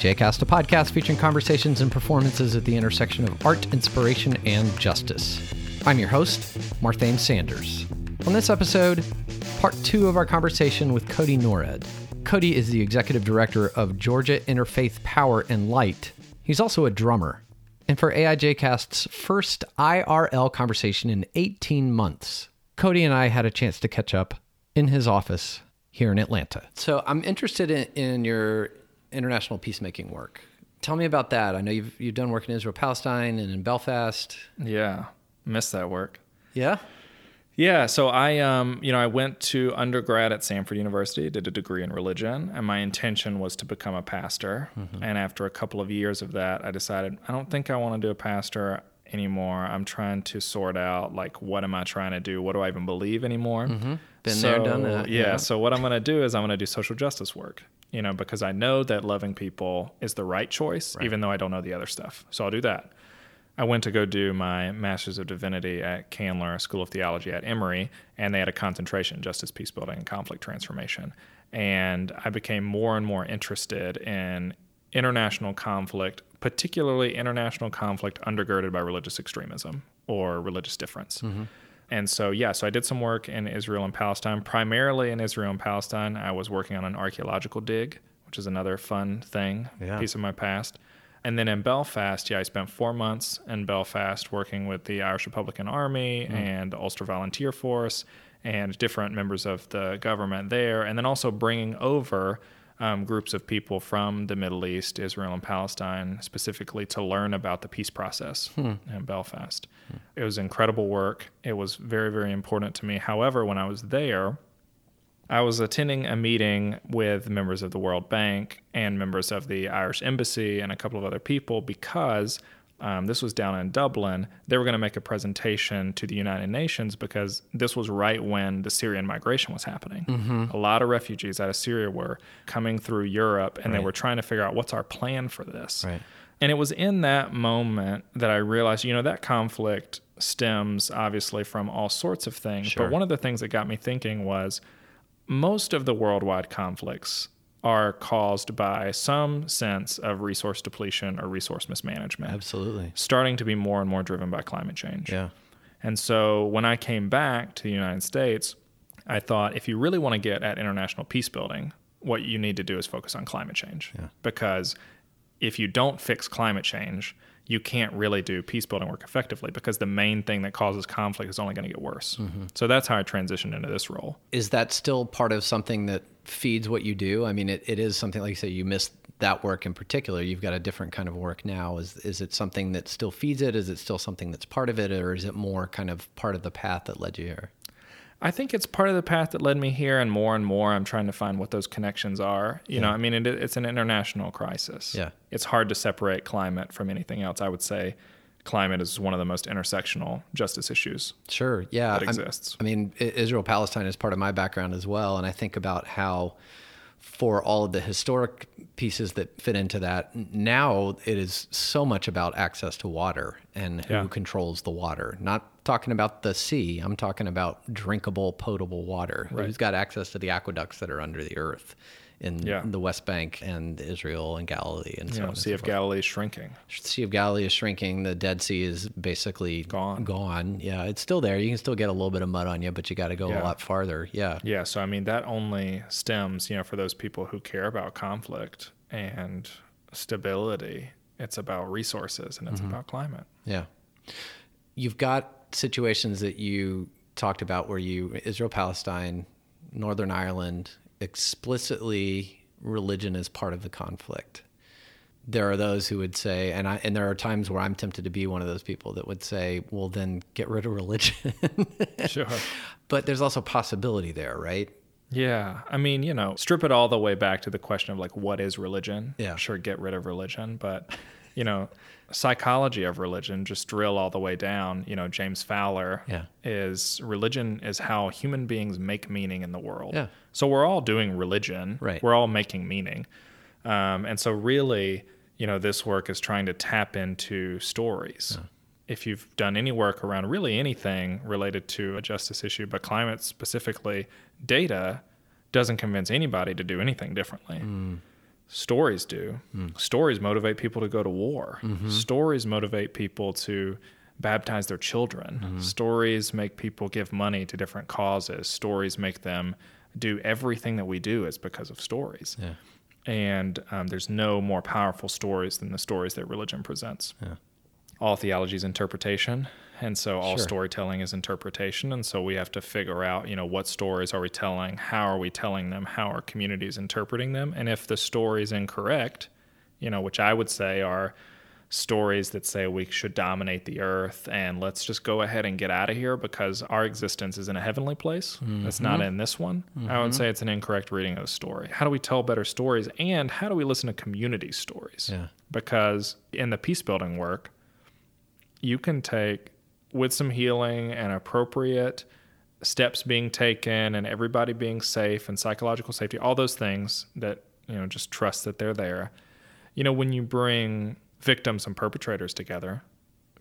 AIJcast, a podcast featuring conversations and performances at the intersection of art, inspiration, and justice. I'm your host, Marthame Sanders. On this episode, part two of our conversation with Codi Norred. Codi is the executive director of Georgia Interfaith Power and Light. He's also a drummer. And for AIJcast's first IRL conversation in 18 months, Codi and I had a chance to catch up in his office here in Atlanta. So I'm interested in, in your international peacemaking work. Tell me about that. I know you've you've done work in Israel, Palestine, and in Belfast. Yeah, missed that work. Yeah. Yeah, so I, um, you know, I went to undergrad at Samford University, did a degree in religion, and my intention was to become a pastor. Mm-hmm. And after a couple of years of that, I decided I don't think I want to do a pastor anymore. I'm trying to sort out like what am I trying to do? What do I even believe anymore? Mm-hmm. Been so, there, done that. Yeah, yeah. So what I'm going to do is I'm going to do social justice work. You know, because I know that loving people is the right choice, right. even though I don't know the other stuff. So I'll do that. I went to go do my Master's of Divinity at Candler School of Theology at Emory, and they had a concentration, Justice, Peace Building, and Conflict Transformation. And I became more and more interested in international conflict, particularly international conflict undergirded by religious extremism or religious difference. Mm-hmm. And so, yeah, so I did some work in Israel and Palestine, primarily in Israel and Palestine. I was working on an archaeological dig, which is another fun thing, yeah. piece of my past. And then in Belfast, yeah, I spent four months in Belfast working with the Irish Republican Army mm. and Ulster Volunteer Force and different members of the government there. And then also bringing over um, groups of people from the Middle East, Israel, and Palestine, specifically to learn about the peace process hmm. in Belfast. Hmm. It was incredible work. It was very, very important to me. However, when I was there, I was attending a meeting with members of the World Bank and members of the Irish Embassy and a couple of other people because um, this was down in Dublin. They were going to make a presentation to the United Nations because this was right when the Syrian migration was happening. Mm-hmm. A lot of refugees out of Syria were coming through Europe, and right. they were trying to figure out what's our plan for this. Right. And it was in that moment that I realized, you know, that conflict stems obviously from all sorts of things. Sure. But one of the things that got me thinking was most of the worldwide conflicts are caused by some sense of resource depletion or resource mismanagement. Absolutely. Starting to be more and more driven by climate change. Yeah. And so when I came back to the United States, I thought if you really want to get at international peace building, what you need to do is focus on climate change. Yeah. Because if you don't fix climate change, you can't really do peace building work effectively because the main thing that causes conflict is only going to get worse. Mm-hmm. So that's how I transitioned into this role. Is that still part of something that feeds what you do? I mean, it, it is something like you say, you missed that work in particular. You've got a different kind of work now. Is, is it something that still feeds it? Is it still something that's part of it? Or is it more kind of part of the path that led you here? I think it's part of the path that led me here, and more and more, I'm trying to find what those connections are. You yeah. know, I mean, it, it's an international crisis. Yeah, it's hard to separate climate from anything else. I would say climate is one of the most intersectional justice issues. Sure, yeah, that exists. I'm, i mean, Israel Palestine is part of my background as well, and I think about how for all of the historic pieces that fit into that. Now it is so much about access to water and who yeah. controls the water. Not talking about the sea, I'm talking about drinkable, potable water. Right. Who's got access to the aqueducts that are under the earth? In yeah. the West Bank and Israel and Galilee and so yeah, on. Sea of Galilee is shrinking. Sea of Galilee is shrinking. The Dead Sea is basically gone. Gone. Yeah, it's still there. You can still get a little bit of mud on you, but you got to go yeah. a lot farther. Yeah. Yeah. So I mean, that only stems, you know, for those people who care about conflict and stability. It's about resources and it's mm-hmm. about climate. Yeah. You've got situations that you talked about where you Israel Palestine, Northern Ireland, explicitly religion is part of the conflict. There are those who would say, and I, and there are times where I'm tempted to be one of those people that would say, well, then get rid of religion. sure. But there's also possibility there, right? Yeah. I mean, you know, strip it all the way back to the question of like, what is religion? Yeah. Sure, get rid of religion. But, you know, psychology of religion, just drill all the way down. You know, James Fowler yeah. is religion is how human beings make meaning in the world. Yeah. So we're all doing religion. Right. We're all making meaning. Um, and so really, you know, this work is trying to tap into stories. Yeah. If you've done any work around really anything related to a justice issue, but climate specifically, data doesn't convince anybody to do anything differently. Mm. Stories do. Hmm. Stories motivate people to go to war. Mm-hmm. Stories motivate people to baptize their children. Mm-hmm. Stories make people give money to different causes. Stories make them do everything that we do is because of stories. Yeah. And um, there's no more powerful stories than the stories that religion presents. Yeah. All theology is interpretation. And so all Sure. storytelling is interpretation. And so we have to figure out, you know, what stories are we telling? How are we telling them? How are communities interpreting them? And if the story is incorrect, you know, which I would say are stories that say we should dominate the earth and let's just go ahead and get out of here because our existence is in a heavenly place. It's not mm-hmm. in this one. I would mm-hmm. say it's an incorrect reading of the story. How do we tell better stories? And how do we listen to community stories? Yeah. Because in the peace building work, you can take with some healing and appropriate steps being taken and everybody being safe and psychological safety all those things that you know just trust that they're there. You know when you bring victims and perpetrators together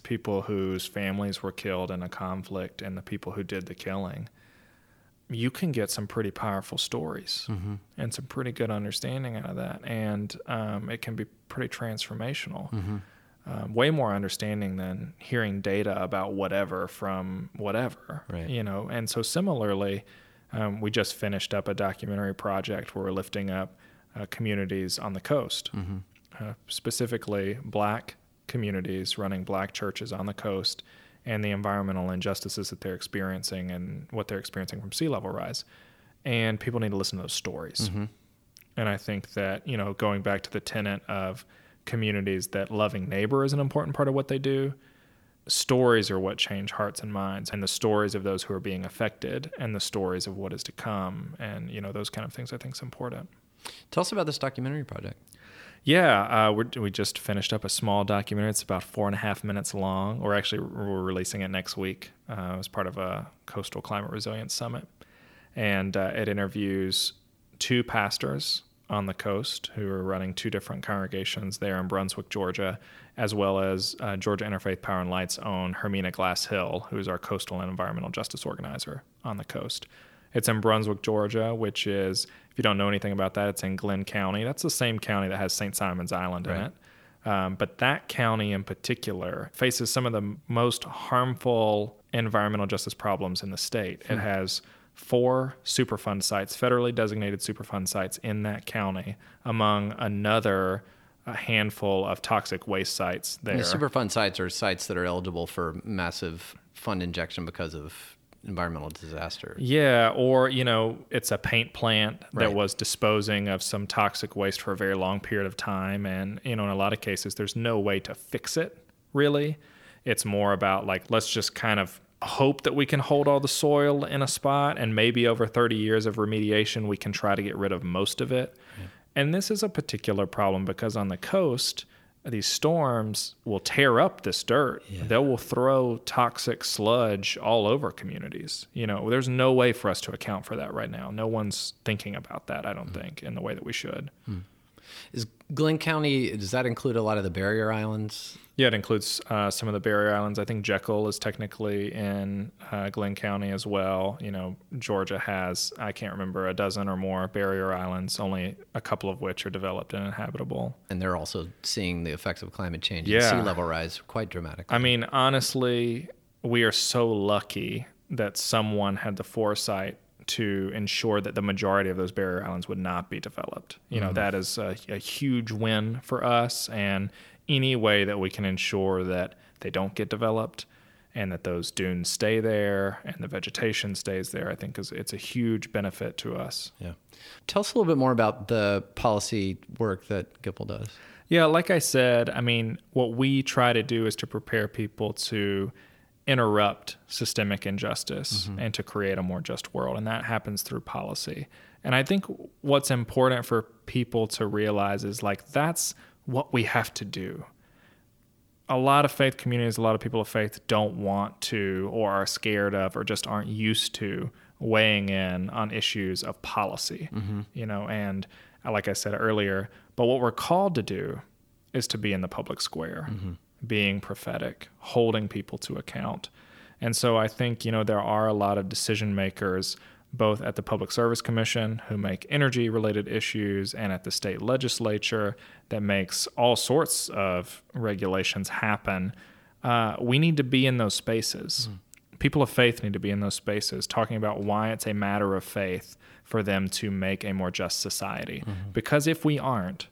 people whose families were killed in a conflict and the people who did the killing you can get some pretty powerful stories and some pretty good understanding out of that. And um, it can be pretty transformational um, way more understanding than hearing data about whatever from whatever Right. you know? And so similarly um, we just finished up a documentary project where we're lifting up uh, communities on the coast. Uh, specifically black communities running black churches on the coast and the environmental injustices that they're experiencing and what they're experiencing from sea level rise. And people need to listen to those stories. And I think that, you know, going back to the tenet of communities that loving neighbor is an important part of what they do, stories are what change hearts and minds, and the stories of those who are being affected and the stories of what is to come. And, you know, those kind of things I think is important. Tell us about this documentary project. Yeah, uh, we're, we just finished up a small documentary. It's about four and a half minutes long. We're actually we're releasing it next week uh, as part of a coastal climate resilience summit, and uh, it interviews two pastors on the coast who are running two different congregations there in Brunswick, Georgia, as well as uh, Georgia Interfaith Power and Light's own Hermina Glass Hill, who's our coastal and environmental justice organizer on the coast. It's in Brunswick, Georgia, which is, if you don't know anything about that, it's in Glynn County. That's the same county that has St. Simon's Island in it. Um, but that county in particular faces some of the most harmful environmental justice problems in the state. It has four Superfund sites, federally designated Superfund sites in that county, among another a handful of toxic waste sites there. And the Superfund sites are sites that are eligible for massive fund injection because of environmental disaster. Yeah, or you know, it's a paint plant that was disposing of some toxic waste for a very long period of time, and you know, in a lot of cases, there's no way to fix it. Really, it's more about like let's just kind of hope that we can hold all the soil in a spot, and maybe over 30 years of remediation, we can try to get rid of most of it. And this is a particular problem because on the coast, these storms will tear up this dirt. They will throw toxic sludge all over communities. You know, there's no way for us to account for that right now. No one's thinking about that, I don't mm. think, in the way that we should. Hmm. Is Glynn County, does that include a lot of the barrier islands? Yeah, it includes uh, some of the barrier islands. I think Jekyll is technically in uh, Glynn County as well. You know, Georgia has, I can't remember, a dozen or more barrier islands, only a couple of which are developed and inhabitable. And they're also seeing the effects of climate change Yeah. and sea level rise quite dramatically. I mean, honestly, we are so lucky that someone had the foresight to ensure that the majority of those barrier islands would not be developed. You know, mm-hmm. that is a, a huge win for us. And any way that we can ensure that they don't get developed and that those dunes stay there and the vegetation stays there, I think is it's a huge benefit to us. yeah. Tell us a little bit more about the policy work that GIPL does. Yeah, like I said, I mean, what we try to do is to prepare people to interrupt systemic injustice mm-hmm. and to create a more just world. And that happens through policy. And I think what's important for people to realize is like that's what we have to do. A lot of faith communities, a lot of people of faith don't want to or are scared of or just aren't used to weighing in on issues of policy. Mm-hmm. You know, and like I said earlier, but what we're called to do is to be in the public square, mm-hmm. Being prophetic, holding people to account. And so I think, you know, there are a lot of decision makers both at the Public Service Commission, who make energy related issues, and at the state legislature that makes all sorts of regulations happen. Uh, we need to be in those spaces. Mm. People of faith need to be in those spaces, talking about why it's a matter of faith for them to make a more just society. Mm-hmm. Because if we aren't,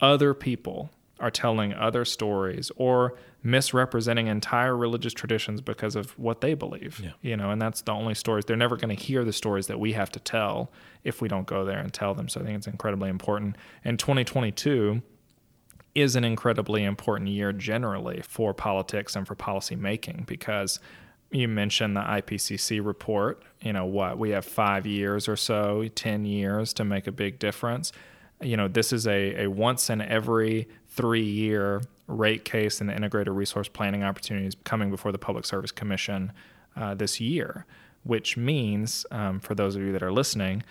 other people are telling other stories or misrepresenting entire religious traditions because of what they believe. Yeah. You know, and that's the only stories. They're never going to hear the stories that we have to tell if we don't go there and tell them. So I think it's incredibly important. And 2022 is an incredibly important year generally for politics and for policy making because you mentioned the IPCC report. You know, what? We have five years or so, 10 years to make a big difference. You know, this is a, a once in every three year rate case and the integrated resource planning opportunities coming before the Public Service Commission uh, this year, which means, um, for those of you that are listening,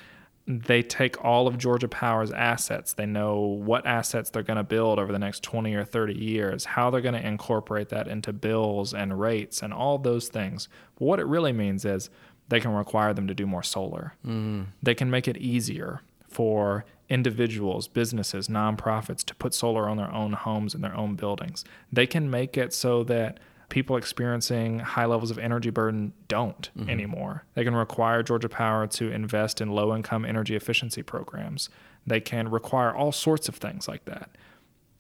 they take all of Georgia Power's assets. They know what assets they're going to build over the next 20 or 30 years, how they're going to incorporate that into bills and rates and all those things. But what it really means is they can require them to do more solar. Mm. They can make it easier for individuals, businesses, nonprofits to put solar on their own homes and their own buildings. They can make it so that people experiencing high levels of energy burden don't mm-hmm. anymore. They can require Georgia Power to invest in low income energy efficiency programs. They can require all sorts of things like that.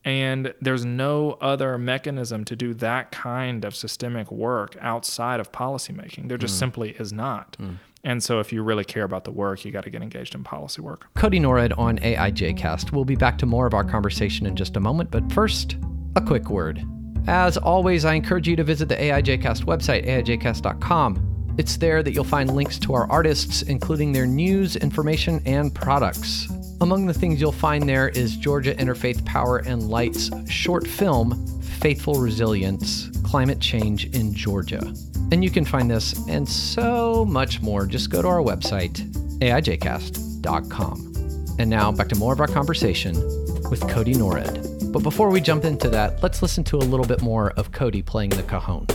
And there's no other mechanism to do that kind of systemic work outside of policymaking. There just mm. simply is not. Mm. And so, if you really care about the work, you got to get engaged in policy work. Codi Norred on AIJcast. We'll be back to more of our conversation in just a moment, but first, a quick word. As always, I encourage you to visit the AIJcast website, aijcast.com. It's there that you'll find links to our artists, including their news, information, and products. Among the things you'll find there is Georgia Interfaith Power and Light's short film, Faithful Resilience Climate Change in Georgia. And you can find this and so much more. Just go to our website, aijcast.com. And now back to more of our conversation with Codi Norred. But before we jump into that, let's listen to a little bit more of Codi playing the cajon.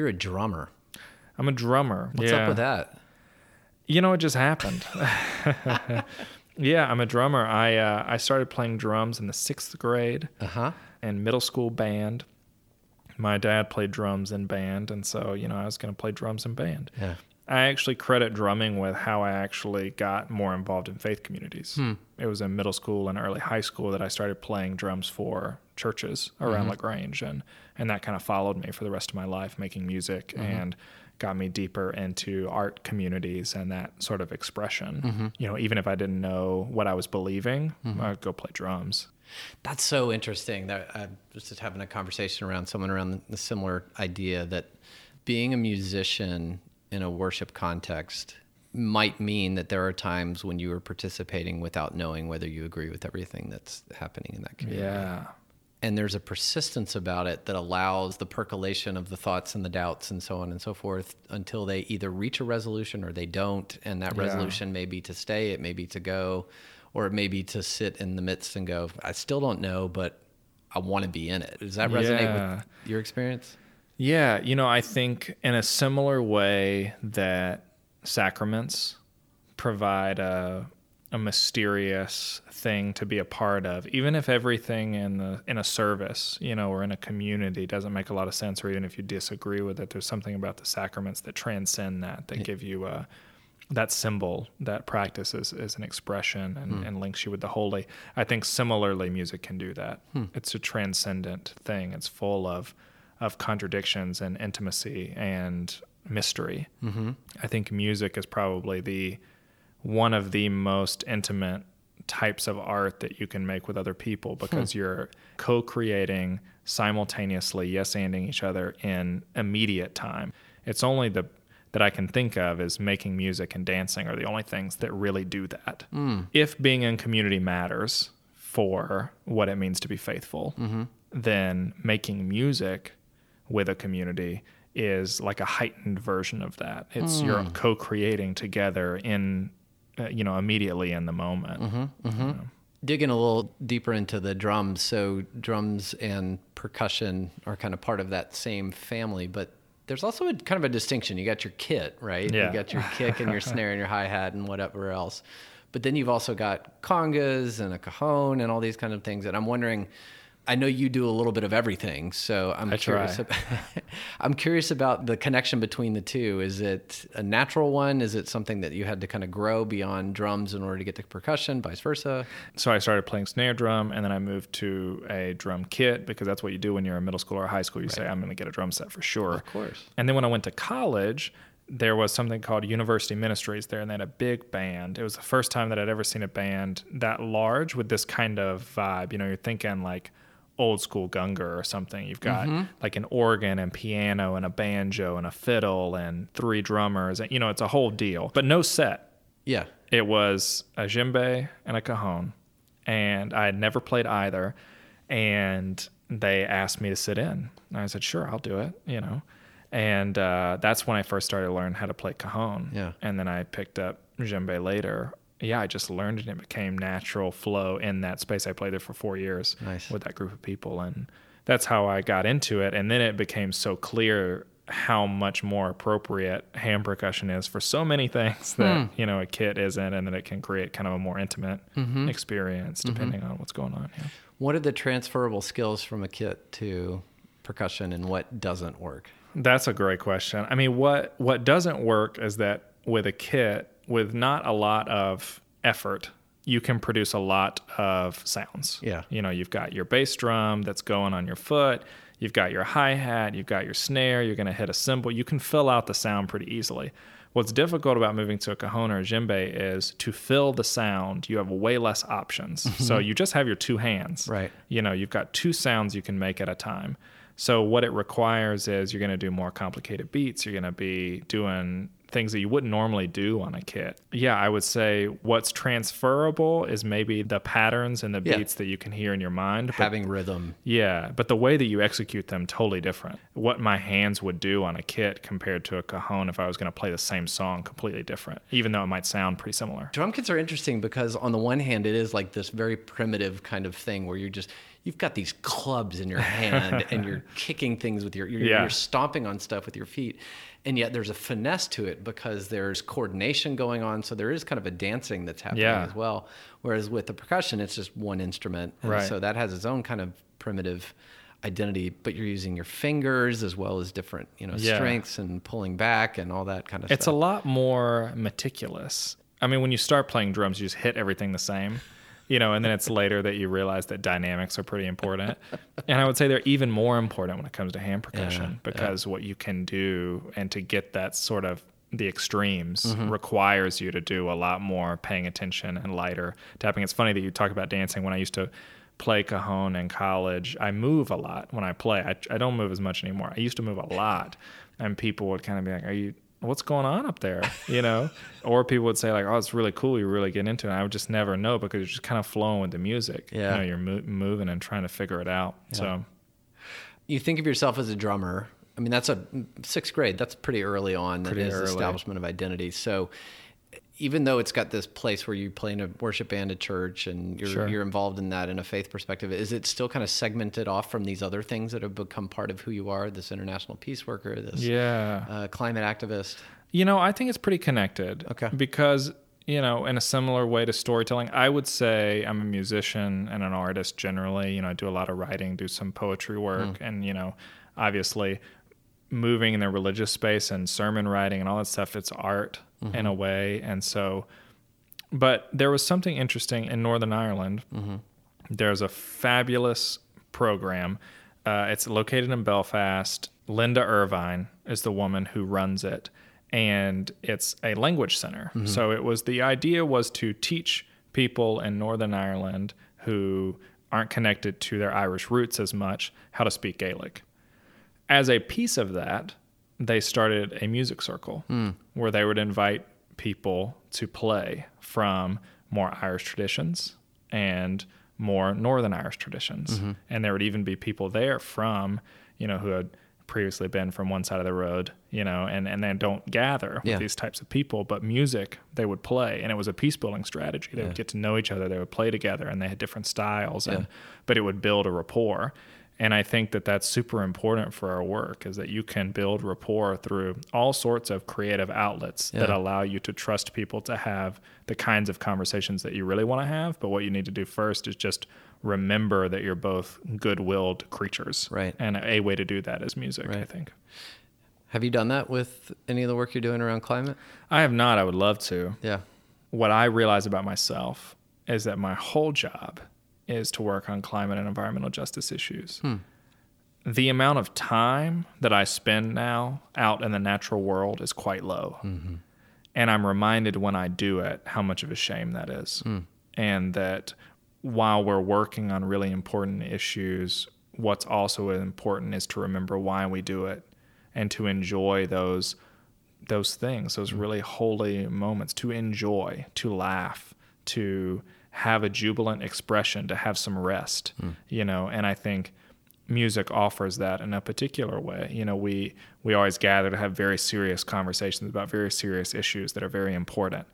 You're a drummer. I'm a drummer. What's yeah. up with that? You know, it just happened. yeah, I'm a drummer. I uh, I started playing drums in the sixth grade. Uh-huh. And middle school band. My dad played drums in band, and so you know I was going to play drums in band. Yeah. I actually credit drumming with how I actually got more involved in faith communities. Hmm. It was in middle school and early high school that I started playing drums for churches around mm-hmm. LaGrange, and and that kind of followed me for the rest of my life, making music mm-hmm. and got me deeper into art communities and that sort of expression. Mm-hmm. You know, even if I didn't know what I was believing, mm-hmm. I'd go play drums. That's so interesting. That I was just having a conversation around someone around the similar idea that being a musician in a worship context might mean that there are times when you are participating without knowing whether you agree with everything that's happening in that community. Yeah. And there's a persistence about it that allows the percolation of the thoughts and the doubts and so on and so forth until they either reach a resolution or they don't. And that yeah. resolution may be to stay, it may be to go, or it may be to sit in the midst and go, I still don't know, but I want to be in it. Does that resonate yeah. with your experience? Yeah, you know, I think in a similar way that sacraments provide a a mysterious thing to be a part of even if everything in the in a service you know or in a community doesn't make a lot of sense or even if you disagree with it there's something about the sacraments that transcend that that yeah. give you a that symbol that practice is, is an expression and, hmm. and links you with the holy i think similarly music can do that hmm. it's a transcendent thing it's full of of contradictions and intimacy and mystery. Mm-hmm. I think music is probably the one of the most intimate types of art that you can make with other people Hmm. because you're co-creating simultaneously yes anding each other in immediate time it's only the that i can think of is making music and dancing are the only things that really do that Hmm. if being in community matters for what it means to be faithful Mm-hmm. then making music with a community is like a heightened version of that it's you're Hmm. co-creating together in uh, you know immediately in the moment Mm-hmm. digging a little deeper into the drums so drums and percussion are kind of part of that same family but there's also a kind of a distinction you got your kit right Yeah. you got your kick and your snare and your hi-hat and whatever else but then you've also got congas and a cajon and all these kind of things and i'm wondering I know you do a little bit of everything, so I'm I curious. try. ab- I'm curious about the connection between the two. Is it a natural one? Is it something that you had to kind of grow beyond drums in order to get to percussion, vice versa? so i started playing snare drum and then i moved to a drum kit because that's what you do when you're in middle school or high school you say i'm going to get a drum set for sure Of course. And then when I went to college, there was something called University Ministries there, and they had a big band. It was the first time that I'd ever seen a band that large with this kind of vibe. You know, you're thinking like old school Gungor or something. You've got like an organ and piano and a banjo and a fiddle and three drummers. And, you know, it's a whole deal, but no set. Yeah. It was a djembe and a cajon, and I had never played either. And they asked me to sit in, and I said, "Sure, I'll do it." You know, and uh, that's when I first started to learn how to play cajon. Yeah. and then I picked up djembe later. Yeah, I just learned it. and It became natural flow in that space. I played there for four years Nice. with that group of people, and that's how I got into it. And then it became so clear how much more appropriate hand percussion is for so many things that hmm. you know a kit isn't, and that it can create kind of a more intimate mm-hmm. experience mm-hmm. depending on what's going on. Yeah. What are the transferable skills from a kit to percussion, and what doesn't work? That's a great question. I mean, what what doesn't work is that with a kit with not a lot of effort, you can produce a lot of sounds. Yeah. You know, you've got your bass drum that's going on your foot, you've got your hi-hat, you've got your snare, you're going to hit a cymbal. You can fill out the sound pretty easily. What's difficult about moving to a cajon or a djembe is to fill the sound, you have way less options. Mm-hmm. so you just have your two hands Right. you know you've got two sounds you can make at a time so what it requires is you're going to do more complicated beats you're going to be doing things that you wouldn't normally do on a kit yeah i would say what's transferable is maybe the patterns and the Yeah. beats that you can hear in your mind but Having rhythm. yeah, but the way that you execute them totally different. What my hands would do on a kit compared to a cajon if I was going to play the same song completely different, even though it might sound pretty similar. Drum kits are interesting because on the one hand, it is like this very primitive kind of thing where you're just you've got these clubs in your hand and you're kicking things with your you're, Yeah. you're stomping on stuff with your feet, and yet there's a finesse to it because there's coordination going on. So there is kind of a dancing that's happening Yeah. as well. Whereas with the percussion, it's just one instrument, and Right. so that has its own kind of primitive identity. But you're using your fingers as well as different you know Yeah. strengths and pulling back and all that kind of stuff. It's a lot more meticulous. I mean, when you start playing drums, you just hit everything the same, you know, and then it's later that you realize that dynamics are pretty important. and I would say they're even more important when it comes to hand percussion Yeah, yeah. because what you can do and to get that sort of the extremes Mm-hmm. requires you to do a lot more paying attention and lighter tapping. It's funny that you talk about dancing. When I used to play cajon in college, I move a lot when I play. I, I don't move as much anymore. I used to move a lot, and people would kind of be like, "Are you?" What's going on up there? You know, or people would say like, "Oh, it's really cool. You're really get into it." And I would just never know because you're just kind of flowing with the music. Yeah. you know, you're mo- moving and trying to figure it out. So you think of yourself as a drummer. I mean, that's a sixth grade. That's pretty early on. That Pretty is early. establishment of identity. So, even though it's got this place where you play in a worship band at church and you're Sure. you're involved in that in a faith perspective, is it still kind of segmented off from these other things that have become part of who you are? This international peace worker, this yeah, uh, climate activist. You know, I think it's pretty connected. Okay. Because, you know, in a similar way to storytelling, I would say I'm a musician and an artist generally. You know, I do a lot of writing, do some poetry work, and, you know, obviously moving in the religious space and sermon writing and all that stuff, it's art in a mm-hmm. way. And so, but there was something interesting in Northern Ireland. Mm-hmm. There's a fabulous program. Uh, it's located in Belfast. Linda Ervine is the woman who runs it, and it's a language center. Mm-hmm. So it was the idea was to teach people in Northern Ireland who aren't connected to their Irish roots as much how to speak Gaelic. As a piece of that, they started a music circle hmm. where they would invite people to play from more Irish traditions and more Northern Irish traditions. Mm-hmm. And there would even be people there from, you know, who had previously been from one side of the road, you know, and, and then don't gather with Yeah. these types of people, but music they would play. And it was a peace building strategy. They would get to know each other, they would play together, and they had different styles, and, but it would build a rapport. And I think that that's super important for our work is that you can build rapport through all sorts of creative outlets that allow you to trust people to have the kinds of conversations that you really want to have. But what you need to do first is just remember that you're both good-willed creatures. Right. And a way to do that is music, I think. Have you done that with any of the work you're doing around climate? I have not. I would love to. Yeah. What I realize about myself is that my whole job is to work on climate and environmental justice issues. Hmm. The amount of time that I spend now out in the natural world is quite low. Mm-hmm. And I'm reminded when I do it how much of a shame that is. Hmm. And that while we're working on really important issues, what's also important is to remember why we do it and to enjoy those those things, those hmm. really holy moments, to enjoy, to laugh, to have a jubilant expression, to have some rest, hmm. you know. And I think music offers that in a particular way. You know, we we always gather to have very serious conversations about very serious issues that are very important,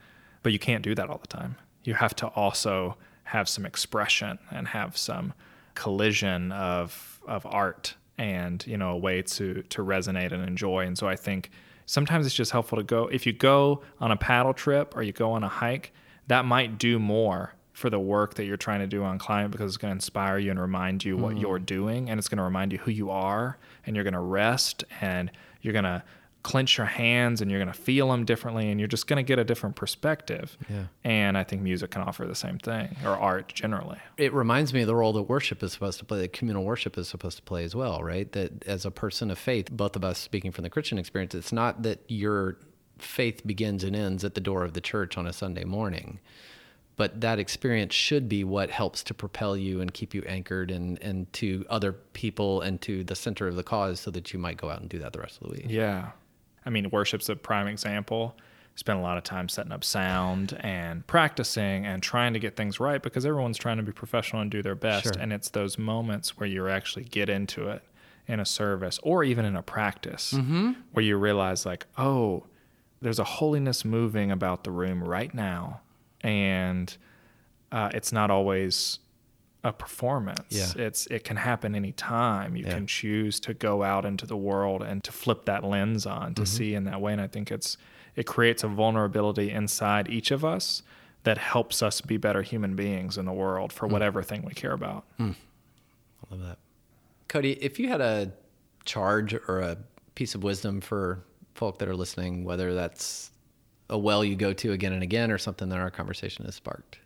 but you can't do that all the time. You have to also have some expression and have some collision of of art and you know a way to to resonate and enjoy and so i think sometimes it's just helpful to go if you go on a paddle trip or you go on a hike that might do more for the work that you're trying to do on climate because it's going to inspire you and remind you what hmm. you're doing and it's going to remind you who you are and you're going to rest and you're going to clench your hands and you're going to feel them differently and you're just going to get a different perspective Yeah. and i think music can offer the same thing or art generally It reminds me of the role that worship is supposed to play, that communal worship is supposed to play as well, right? That as a person of faith, both of us speaking from the Christian experience, it's not that your faith begins and ends at the door of the church on a Sunday morning, but that experience should be what helps to propel you and keep you anchored and, and to other people and to the center of the cause so that you might go out and do that the rest of the week. Yeah. I mean, worship's a prime example. Spend a lot of time setting up sound and practicing and trying to get things right because everyone's trying to be professional and do their best. Sure. And it's those moments where you actually get into it in a service or even in a practice mm-hmm. where you realize, like, oh, there's a holiness moving about the room right now. And uh, it's not always a performance. Yeah. It's it can happen anytime. You Yeah. can choose to go out into the world and to flip that lens on to mm-hmm. see in that way. And I think it's it creates a vulnerability inside each of us that helps us be better human beings in the world for mm. whatever thing we care about. Mm. I love that. Codi, if you had a charge or a piece of wisdom for folk that are listening, whether that's a well you go to again and again or something that our conversation has sparked,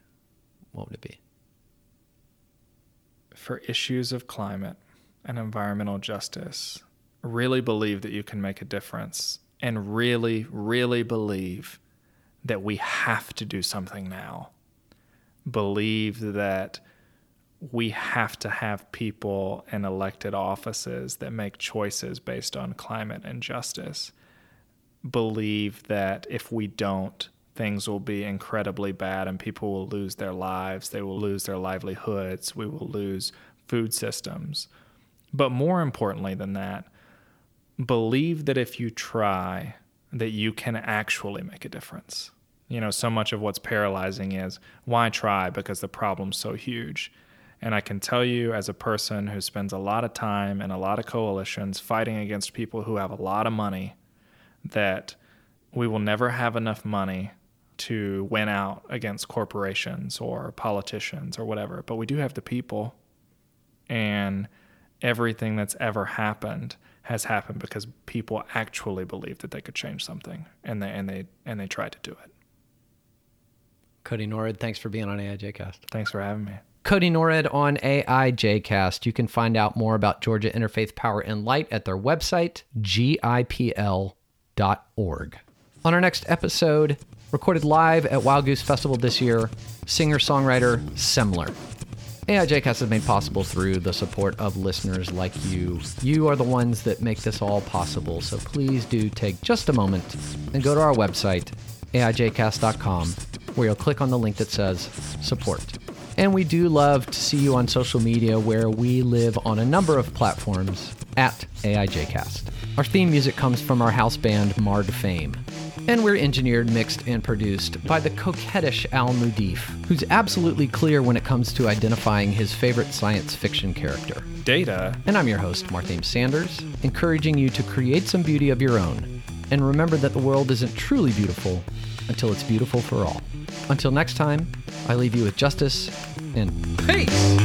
what would it be? for issues of climate and environmental justice, really believe that you can make a difference and really, really believe that we have to do something now. Believe that we have to have people in elected offices that make choices based on climate and justice. Believe that if we don't, things will be incredibly bad and people will lose their lives. They will lose their livelihoods. We will lose food systems. But more importantly than that, believe that if you try, that you can actually make a difference. You know, so much of what's paralyzing is why try because the problem's so huge. And I can tell you, as a person who spends a lot of time in a lot of coalitions fighting against people who have a lot of money, that we will never have enough money to win out against corporations or politicians or whatever. But we do have the people, and everything that's ever happened has happened because people actually believed that they could change something, and they and they and they tried to do it. Codi Norred, thanks for being on AIJcast. Thanks for having me. Codi Norred on AIJcast. You can find out more about Georgia Interfaith Power and Light at their website, gipl.org. On our next episode, Recorded live at Wild Goose Festival this year, singer songwriter Semler. AIJcast is made possible through the support of listeners like you. You are the ones that make this all possible, so please do take just a moment and go to our website, aijcast.com, where you'll click on the link that says support. And we do love to see you on social media where we live on a number of platforms at AIJcast. Our theme music comes from our house band Marred Fame. And we're engineered, mixed, and produced by the coquettish Al Mudif, who's absolutely clear when it comes to identifying his favorite science fiction character. Data. And I'm your host, Marthame Sanders, encouraging you to create some beauty of your own. And remember that the world isn't truly beautiful until it's beautiful for all. Until next time, I leave you with justice and peace.